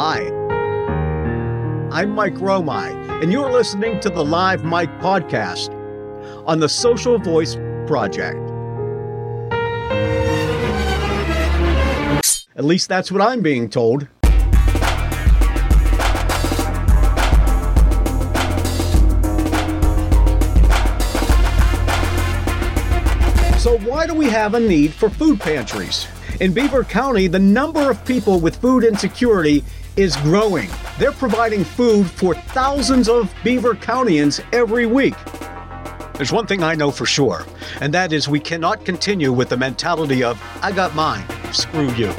Hi, I'm Mike Romine, and you're listening to the Live Mike podcast on the Social Voice Project. At least that's what I'm being told. So, why do we have a need for food pantries? In Beaver County, the number of people with food insecurity is growing. They're providing food for thousands of Beaver Countyans every week. There's one thing I know for sure, and that is we cannot continue with the mentality of, I got mine, screw you.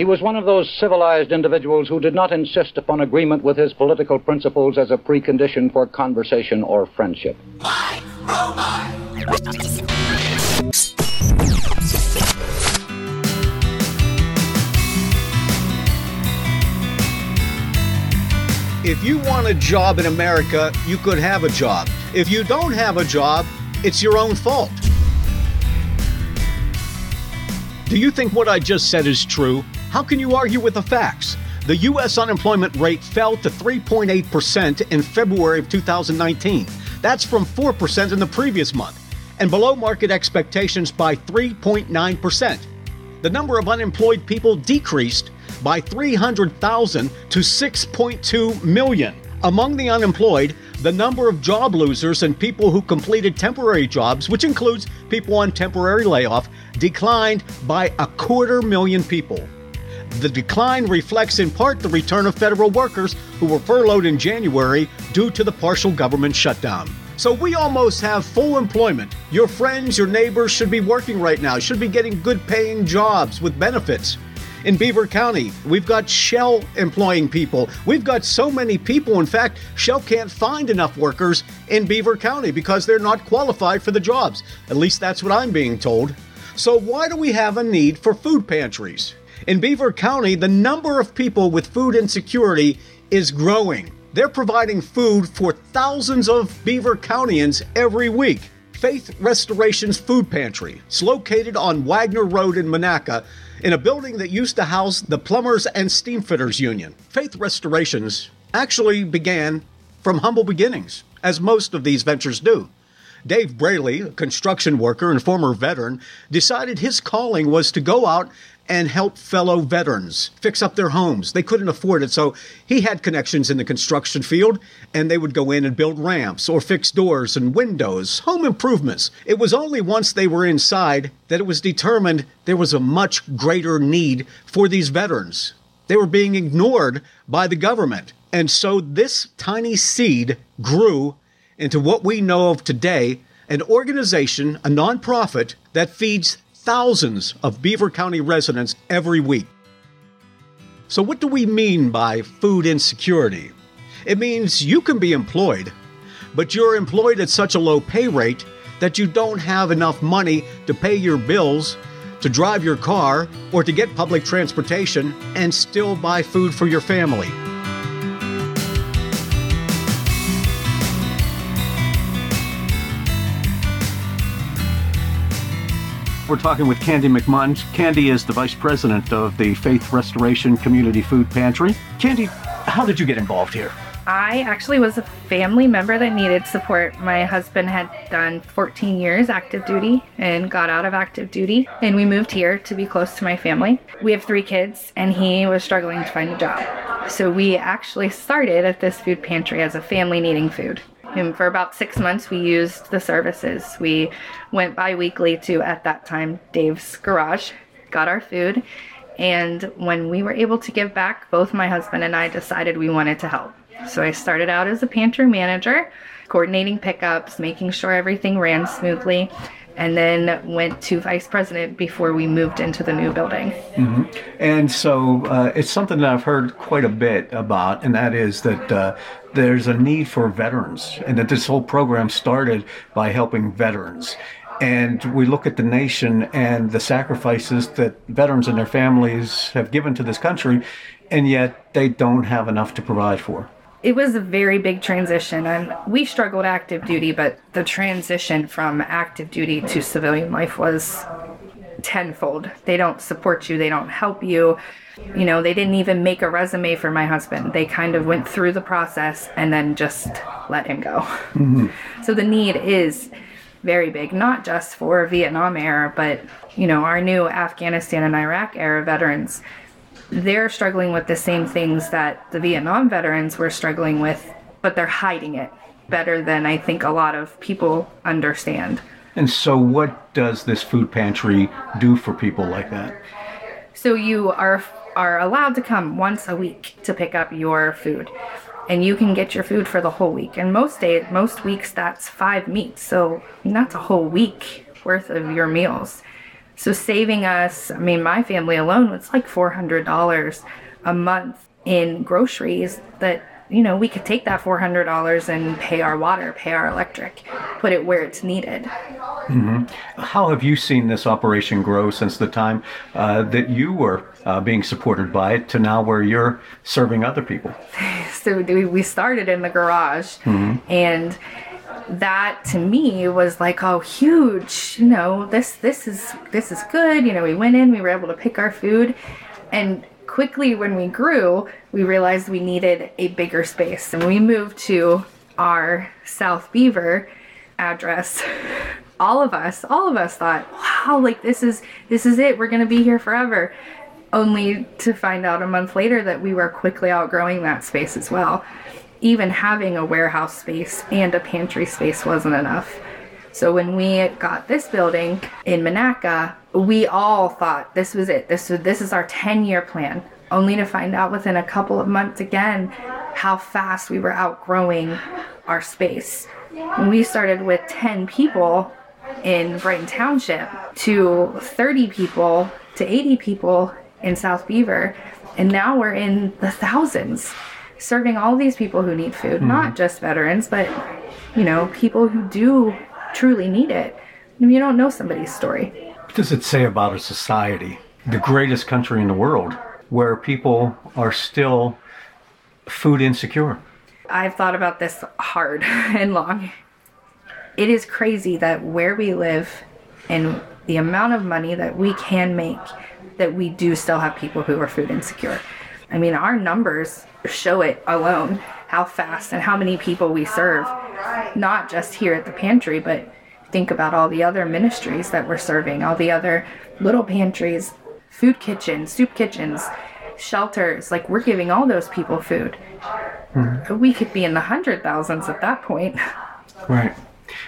He was one of those civilized individuals who did not insist upon agreement with his political principles as a precondition for conversation or friendship. If you want a job in America, you could have a job. If you don't have a job, it's your own fault. Do you think what I just said is true? How can you argue with the facts? The U.S. unemployment rate fell to 3.8% in February of 2019. That's from 4% in the previous month, and below market expectations by 3.9%. The number of unemployed people decreased by 300,000 to 6.2 million. Among the unemployed, the number of job losers and people who completed temporary jobs, which includes people on temporary layoff, declined by a quarter million people. The decline reflects in part the return of federal workers who were furloughed in January due to the partial government shutdown. So we almost have full employment. Your friends, your neighbors should be working right now, should be getting good paying jobs with benefits. In Beaver County, we've got Shell employing people. We've got so many people. In fact, Shell can't find enough workers in Beaver County because they're not qualified for the jobs. At least that's what I'm being told. So, why do we have a need for food pantries? In Beaver County, the number of people with food insecurity is growing. They're providing food for thousands of Beaver Countyans every week. Faith Restoration's Food Pantry. It's located on Wagner Road in Monaca in a building that used to house the Plumbers and Steamfitters Union. Faith Restorations actually began from humble beginnings, as most of these ventures do. Dave Braley, a construction worker and former veteran, decided his calling was to go out and help fellow veterans fix up their homes. They couldn't afford it, so he had connections in the construction field, and they would go in and build ramps or fix doors and windows, home improvements. It was only once they were inside that it was determined there was a much greater need for these veterans. They were being ignored by the government. And so this tiny seed grew into what we know of today an organization, a nonprofit that feeds thousands of Beaver County residents every week. So, what do we mean by food insecurity? It means you can be employed, but you're employed at such a low pay rate that you don't have enough money to pay your bills, to drive your car, or to get public transportation and still buy food for your family. We're talking with Candy McMunn. Candy is the vice president of the Faith Restoration Community Food Pantry. Candy, how did you get involved here? I actually was a family member that needed support. My husband had done 14 years active duty and got out of active duty, and we moved here to be close to my family. We have three kids, and he was struggling to find a job. So we actually started at this food pantry as a family needing food. And for about six months, we used the services. We went bi weekly to, at that time, Dave's garage, got our food. And when we were able to give back, both my husband and I decided we wanted to help. So I started out as a pantry manager, coordinating pickups, making sure everything ran smoothly, and then went to vice president before we moved into the new building. Mm-hmm. And so uh, it's something that I've heard quite a bit about, and that is that uh, there's a need for veterans, and that this whole program started by helping veterans. And we look at the nation and the sacrifices that veterans and their families have given to this country, and yet they don't have enough to provide for. it was a very big transition and we struggled active duty but the transition from active duty to civilian life was tenfold. They don't support you they don't help you. You know they didn't even make a resume for my husband. They kind of went through the process and then just let him go. Mm-hmm. so the need is very big not just for vietnam era but you know our new afghanistan and iraq era veterans. They're struggling with the same things that the Vietnam veterans were struggling with, but they're hiding it better than I think a lot of people understand. And so, what does this food pantry do for people like that? So, you are are allowed to come once a week to pick up your food. And you can get your food for the whole week. And most days most weeks that's five meats. So that's a whole week worth of your meals. So saving us, I mean, my family alone was like $400 a month in groceries that you know, we could take that $400 and pay our water, pay our electric, put it where it's needed. Mm-hmm. How have you seen this operation grow since the time uh, that you were uh, being supported by it to now where you're serving other people? so we started in the garage mm-hmm. and that to me was like oh huge you know this this is this is good you know we went in we were able to pick our food and quickly when we grew we realized we needed a bigger space. And we moved to our south beaver address. All of us all of us thought wow like this is this is it. We're to be here forever. Only to find out a month later that we were quickly outgrowing that space as well. Even having a warehouse space and a pantry space wasn't enough. So when we got this building in Monaca, we all thought this was it. This was, this is our 10-year plan. Only to find out within a couple of months again how fast we were outgrowing our space. We started with 10 people in Brighton Township to 30 people to 80 people in South Beaver, and now we're in the thousands serving all these people who need food, mm-hmm. not just veterans, but you know, people who do truly need it. You don't know somebody's story. What does it say about a society, the greatest country in the world, where people are still food insecure? I've thought about this hard and long. It is crazy that where we live and the amount of money that we can make, that we do still have people who are food insecure. I mean, our numbers show it alone how fast and how many people we serve, not just here at the pantry, but think about all the other ministries that we're serving, all the other little pantries, food kitchens, soup kitchens, shelters. Like, we're giving all those people food. Mm-hmm. We could be in the hundred thousands at that point. Right.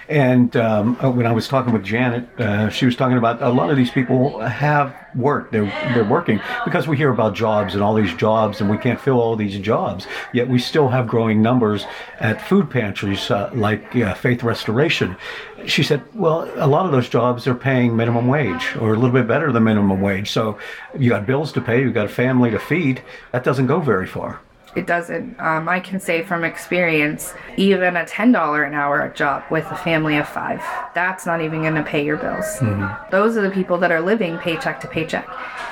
And um, uh, when I was talking with Janet, uh, she was talking about a lot of these people have work. They're they're working because we hear about jobs and all these jobs, and we can't fill all these jobs. Yet we still have growing numbers at food pantries uh, like uh, Faith Restoration. She said, well, a lot of those jobs are paying minimum wage or a little bit better than minimum wage. So you got bills to pay, you got a family to feed. That doesn't go very far it doesn't. Um, I can say from experience, even a $10 an hour job with a family of five, that's not even going to pay your bills. Mm-hmm. Those are the people that are living paycheck to paycheck.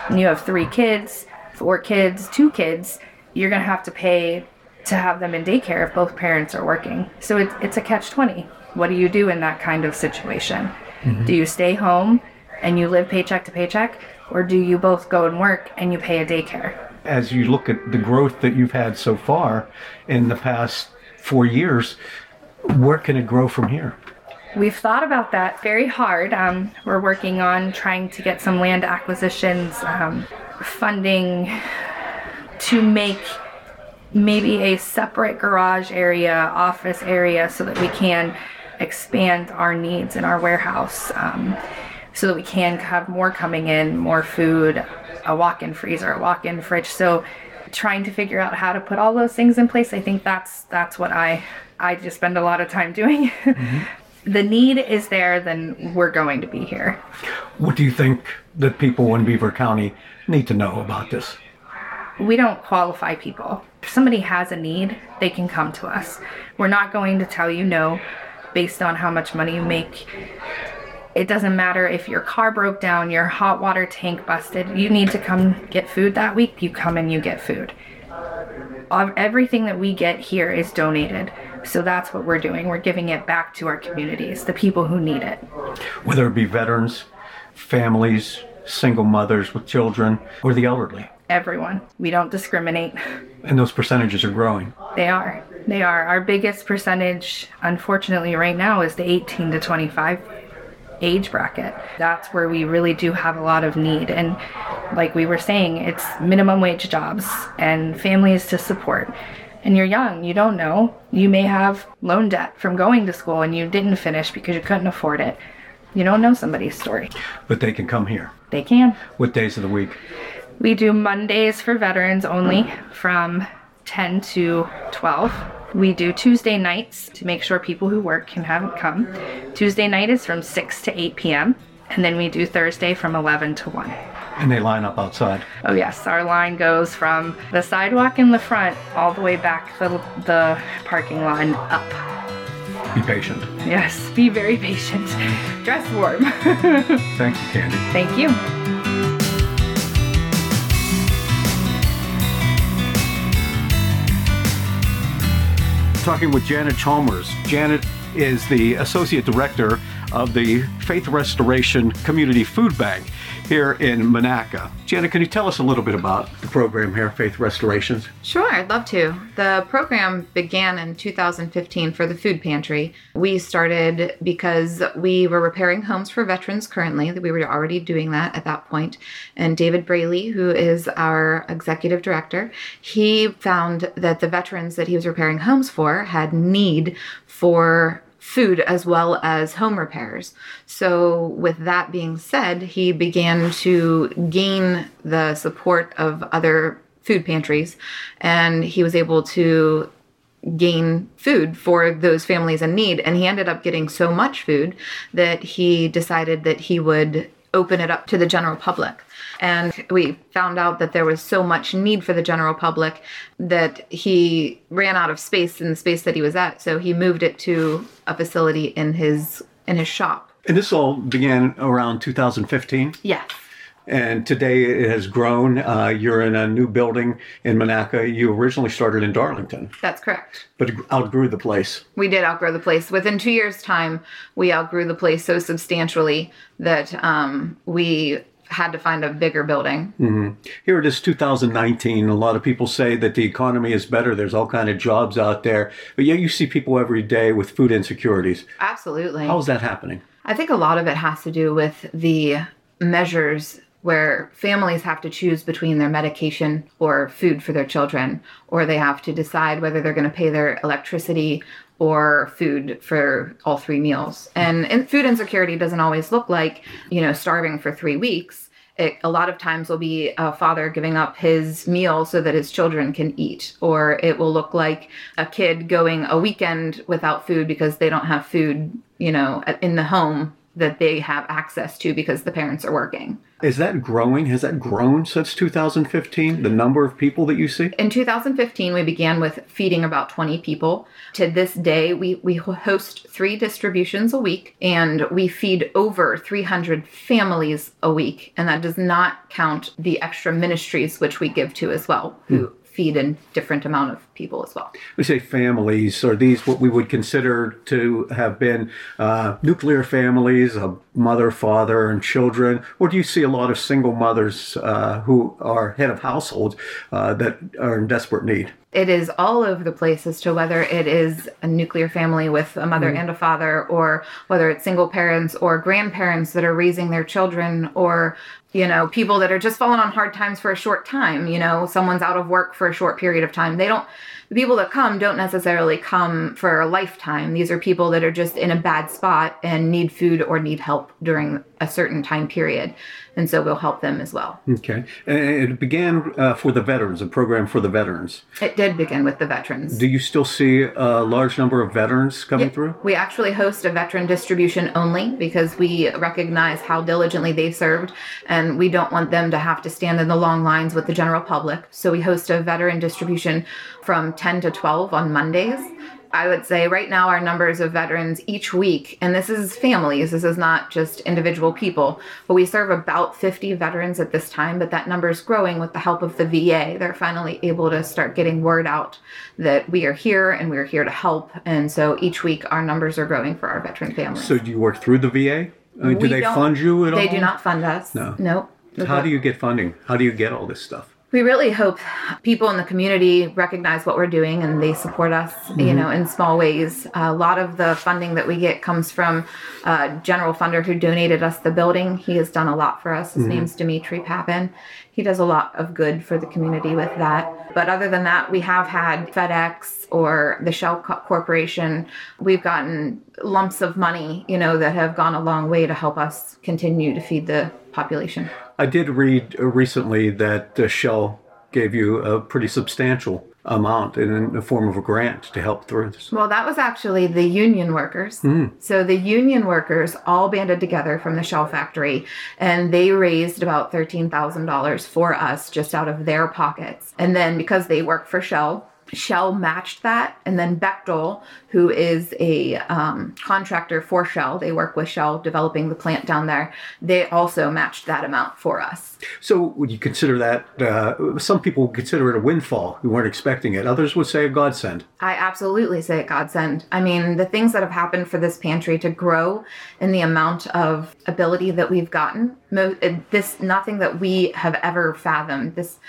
And you have three kids, four kids, two kids, you're going to have to pay to have them in daycare if both parents are working. So it, it's a catch 20. What do you do in that kind of situation? Mm-hmm. Do you stay home and you live paycheck to paycheck? Or do you both go and work and you pay a daycare? As you look at the growth that you've had so far in the past four years, where can it grow from here? We've thought about that very hard. Um, we're working on trying to get some land acquisitions, um, funding to make maybe a separate garage area, office area, so that we can expand our needs in our warehouse, um, so that we can have more coming in, more food, a walk-in freezer, a walk-in fridge. So trying to figure out how to put all those things in place, I think that's that's what I I just spend a lot of time doing. Mm-hmm. the need is there, then we're going to be here. What do you think that people in Beaver County need to know about this? We don't qualify people. If somebody has a need, they can come to us. We're not going to tell you no based on how much money you make it doesn't matter if your car broke down, your hot water tank busted, you need to come get food that week, you come and you get food. Everything that we get here is donated. So that's what we're doing. We're giving it back to our communities, the people who need it. Whether it be veterans, families, single mothers with children, or the elderly. Everyone. We don't discriminate. And those percentages are growing. They are. They are. Our biggest percentage, unfortunately, right now is the 18 to 25 age bracket. That's where we really do have a lot of need. And like we were saying, it's minimum wage jobs and families to support. And you're young, you don't know. You may have loan debt from going to school and you didn't finish because you couldn't afford it. You don't know somebody's story. But they can come here. They can. What days of the week? We do Mondays for veterans only from 10 to 12. We do Tuesday nights to make sure people who work can have come. Tuesday night is from 6 to 8 p.m. And then we do Thursday from 11 to 1. And they line up outside. Oh, yes. Our line goes from the sidewalk in the front all the way back the, the parking line up. Be patient. Yes, be very patient. Mm. Dress warm. Thank you, Candy. Thank you. Talking with Janet Chalmers. Janet is the Associate Director of the Faith Restoration Community Food Bank here in Monaca. Janet, can you tell us a little bit about the program here, Faith Restorations? Sure, I'd love to. The program began in 2015 for the food pantry. We started because we were repairing homes for veterans currently, we were already doing that at that point. And David Braley, who is our executive director, he found that the veterans that he was repairing homes for had need for food as well as home repairs. So, with that being said, he began to gain the support of other food pantries and he was able to gain food for those families in need. And he ended up getting so much food that he decided that he would open it up to the general public. And we found out that there was so much need for the general public that he ran out of space in the space that he was at. So he moved it to a facility in his in his shop. And this all began around 2015? Yes. And today it has grown. Uh, you're in a new building in Monaca. You originally started in Darlington. That's correct. But outgrew the place. We did outgrow the place. Within two years' time, we outgrew the place so substantially that um, we had to find a bigger building. Mm-hmm. Here it is 2019. A lot of people say that the economy is better. There's all kind of jobs out there. But yet you see people every day with food insecurities. Absolutely. How's that happening? I think a lot of it has to do with the measures where families have to choose between their medication or food for their children, or they have to decide whether they're going to pay their electricity or food for all three meals. And, food insecurity doesn't always look like, you know, starving for three weeks. It, a lot of times will be a father giving up his meal so that his children can eat or it will look like a kid going a weekend without food because they don't have food you know in the home that they have access to because the parents are working. Is that growing? Has that grown since 2015? The number of people that you see? In 2015, we began with feeding about 20 people. To this day, we, we host three distributions a week and we feed over 300 families a week. And that does not count the extra ministries which we give to as well, who. Feed a different amount of people as well. We say families. Are these what we would consider to have been uh, nuclear families, a mother, father, and children? Or do you see a lot of single mothers uh, who are head of households uh, that are in desperate need? it is all over the place as to whether it is a nuclear family with a mother mm. and a father, or whether it's single parents or grandparents that are raising their children, or you know, people that are just falling on hard times for a short time. You know, someone's out of work for a short period of time. They don't the people that come don't necessarily come for a lifetime. These are people that are just in a bad spot and need food or need help during a certain time period. And so we'll help them as well. Okay. And it began uh, for the veterans, a program for the veterans. It did begin with the veterans. Do you still see a large number of veterans coming yeah, through? We actually host a veteran distribution only because we recognize how diligently they served and we don't want them to have to stand in the long lines with the general public. So we host a veteran distribution from 10 to 12 on Mondays. I would say right now our numbers of veterans each week, and this is families, this is not just individual people, but we serve about 50 veterans at this time, but that number is growing with the help of the VA. They're finally able to start getting word out that we are here and we're here to help. And so each week our numbers are growing for our veteran families. So do you work through the VA? I mean, do We they fund you at all? They do not fund us. No. Nope. How do you get funding? How do you get all this stuff? We really hope people in the community recognize what we're doing and they support us you mm-hmm. know in small ways. A lot of the funding that we get comes from a general funder who donated us the building. He has done a lot for us. His mm-hmm. name's dimitri papin he does a lot of good for the community with that. But other than that we have had fedex or the shell corporation. We've gotten lumps of money you know that have gone a long way to help us continue to feed the population. I did read recently that uh, Shell gave you a pretty substantial amount in the form of a grant to help through this. Well, that was actually the union workers. Hmm. So the union workers all banded together from the Shell factory and they raised about $13,000 for us just out of their pockets. And then because they work for Shell, Shell matched that, and then Bechtel, who is a um, contractor for Shell, they work with Shell developing the plant down there. They also matched that amount for us. So would you consider that? Uh, some people would consider it a windfall who weren't expecting it. Others would say a godsend. I absolutely say it godsend. I mean, the things that have happened for this pantry to grow in the amount of ability that we've gotten. Mo- this nothing that we have ever fathomed. This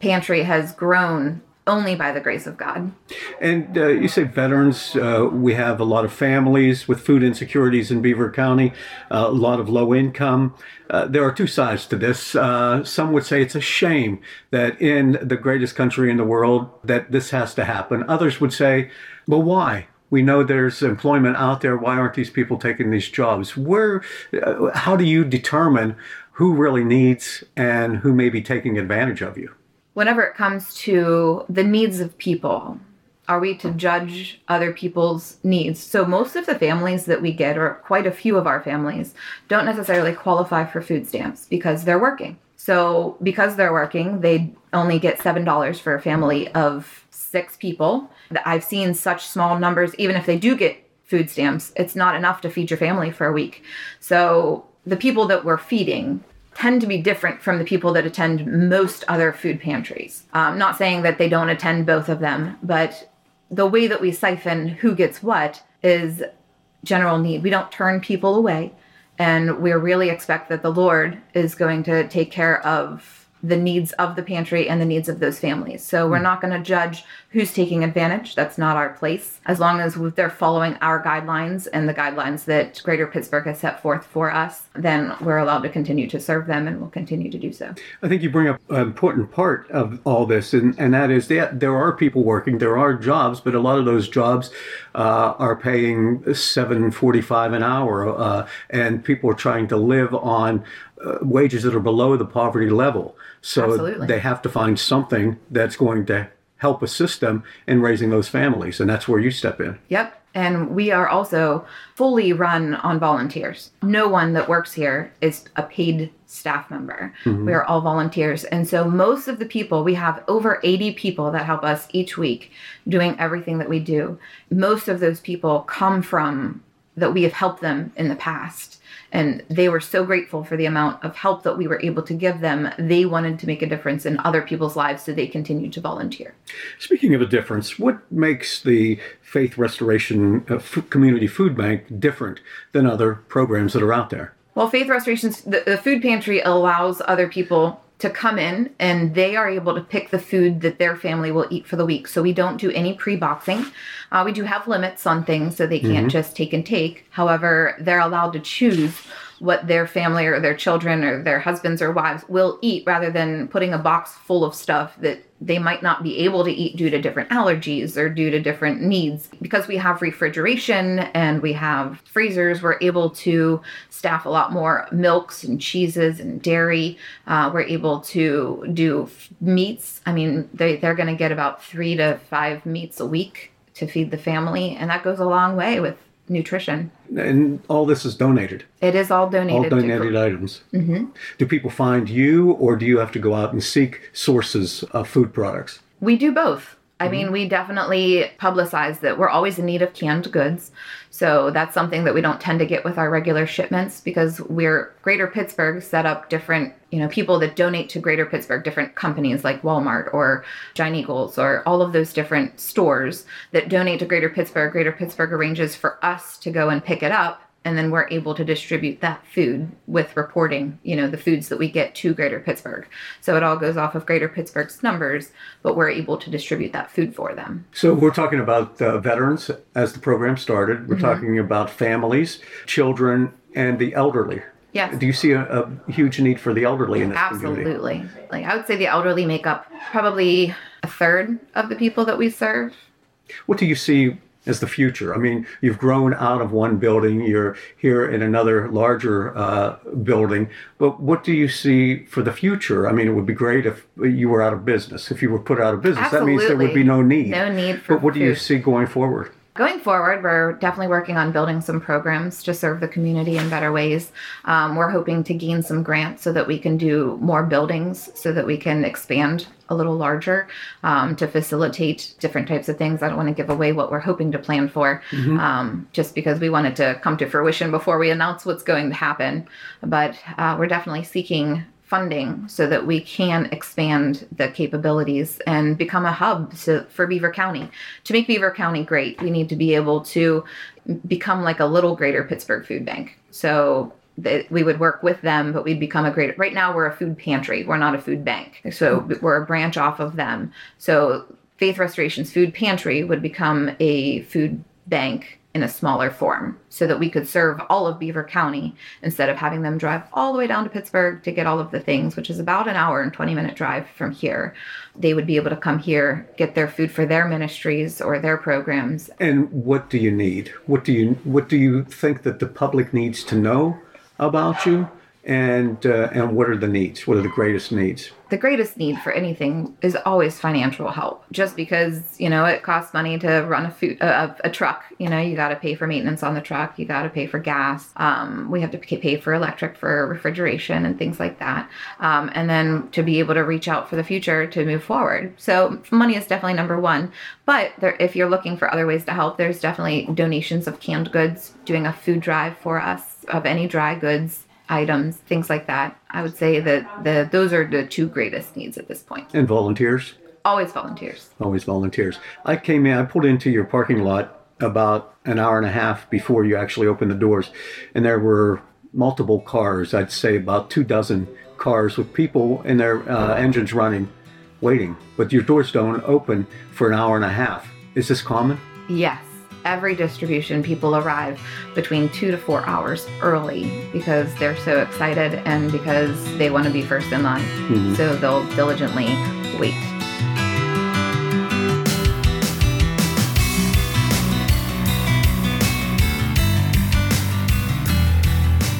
pantry has grown only by the grace of God. And uh, you say veterans, uh, we have a lot of families with food insecurities in Beaver County, uh, a lot of low income. Uh, there are two sides to this. Uh, some would say it's a shame that in the greatest country in the world that this has to happen. Others would say, well, why? We know there's employment out there. Why aren't these people taking these jobs? Where, uh, how do you determine who really needs and who may be taking advantage of you? Whenever it comes to the needs of people, are we to judge other people's needs? So, most of the families that we get, or quite a few of our families, don't necessarily qualify for food stamps because they're working. So, because they're working, they only get $7 for a family of six people. I've seen such small numbers, even if they do get food stamps, it's not enough to feed your family for a week. So, the people that we're feeding tend to be different from the people that attend most other food pantries. Um, not saying that they don't attend both of them, but the way that we siphon who gets what is general need. We don't turn people away, and we really expect that the Lord is going to take care of the needs of the pantry and the needs of those families. So we're not going to judge who's taking advantage. That's not our place. As long as they're following our guidelines and the guidelines that Greater Pittsburgh has set forth for us, then we're allowed to continue to serve them and we'll continue to do so. I think you bring up an important part of all this, and, and that is that there are people working, there are jobs, but a lot of those jobs uh, are paying seven forty-five an hour, uh, and people are trying to live on uh, wages that are below the poverty level. So Absolutely. they have to find something that's going to help assist them in raising those families, and that's where you step in. Yep. And we are also fully run on volunteers. No one that works here is a paid staff member. We are all volunteers. And so most of the people, we have over 80 people that help us each week doing everything that we do. Most of those people come from that we have helped them in the past. And they were so grateful for the amount of help that we were able to give them. They wanted to make a difference in other people's lives, so they continued to volunteer. Speaking of a difference, what makes the Faith Restoration uh, Community Food Bank different than other programs that are out there? Well, Faith Restoration's the, the food pantry allows other people to come in and they are able to pick the food that their family will eat for the week. So we don't do any pre-boxing. Uh, we do have limits on things so they can't just take and take. However, they're allowed to choose what their family or their children or their husbands or wives will eat rather than putting a box full of stuff that they might not be able to eat due to different allergies or due to different needs. Because we have refrigeration and we have freezers, we're able to staff a lot more milks and cheeses and dairy. Uh, we're able to do meats. I mean, they, they're going to get about three to five meats a week to feed the family, and that goes a long way with nutrition. And all this is donated. It is all all donated. to donated items. Mm-hmm. Do people find you, or do you have to go out and seek sources of food products? We do both. I mm-hmm. mean, we definitely publicize that we're always in need of canned goods. So that's something that we don't tend to get with our regular shipments because we're Greater Pittsburgh set up different, you know, people that donate to Greater Pittsburgh, different companies like Walmart or Giant Eagles or all of those different stores that donate to Greater Pittsburgh. Greater Pittsburgh arranges for us to go and pick it up and then we're able to distribute that food with reporting you know the foods that we get to greater pittsburgh so it all goes off of greater pittsburgh's numbers but we're able to distribute that food for them so we're talking about uh, veterans as the program started we're mm-hmm. talking about families children and the elderly Yes. Do you see a, a, huge need for the elderly in this Absolutely. Community? Like I would say the elderly make up probably a third of the people that we serve. What do you see as the future. I mean, you've grown out of one building, you're here in another larger uh, building, but what do you see for the future? I mean, it would be great if you were out of business. If you were put out of business, Absolutely. that means there would be no need. No need for But what food. do you see going forward? Going forward, we're definitely working on building some programs to serve the community in better ways. Um, we're hoping to gain some grants so that we can do more buildings, so that we can expand a little larger um, to facilitate different types of things. I don't want to give away what we're hoping to plan for, mm-hmm. um, just because we want it to come to fruition before we announce what's going to happen. But uh, we're definitely seeking funding so that we can expand the capabilities and become a hub to, for Beaver County. To make Beaver County great, we need to be able to become like a little greater Pittsburgh food bank. So that we would work with them, but we'd become a greater. Right now, we're a food pantry. We're not a food bank. So we're a branch off of them. So Faith Restoration's food pantry would become a food bank in a smaller form so that we could serve all of Beaver County instead of having them drive all the way down to Pittsburgh to get all of the things, which is about an hour and 20 minute drive from here. They would be able to come here, get their food for their ministries or their programs. And what do you need? What do you what do you think that the public needs to know about you? And uh, and what are the needs? What are the greatest needs? the greatest need for anything is always financial help. Just because you know it costs money to run a food a, a truck, you know you got to pay for maintenance on the truck, you got to pay for gas. Um, we have to pay for electric for refrigeration and things like that, um, and then to be able to reach out for the future to move forward. So money is definitely number one. But there, if you're looking for other ways to help, there's definitely donations of canned goods, doing a food drive for us of any dry goods items, things like that. I would say that the those are the two greatest needs at this point. And volunteers? Always volunteers. Always volunteers. I came in, I pulled into your parking lot about an hour and a half before you actually opened the doors, and there were multiple cars, I'd say about two dozen cars with people in their uh, engines running, waiting. But your doors don't open for an hour and a half. Is this common? Yes every distribution, people arrive between two to four hours early because they're so excited and because they want to be first in line. Mm-hmm. So they'll diligently wait.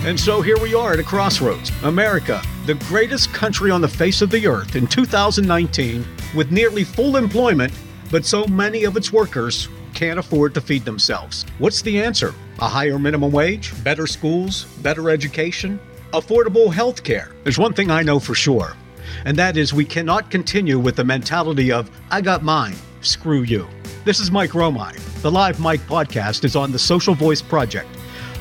And so here we are at a crossroads. America, the greatest country on the face of the earth in 2019, with nearly full employment, but so many of its workers can't afford to feed themselves. What's the answer? A higher minimum wage? Better schools? Better education? Affordable health care? There's one thing I know for sure, and that is we cannot continue with the mentality of, I got mine, screw you. This is Mike Romine. The Live Mike podcast is on the Social Voice Project.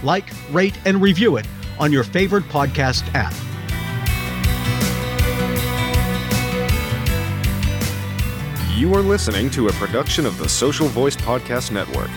Like, rate, and review it on your favorite podcast app. You are listening to a production of the Social Voice Podcast Network.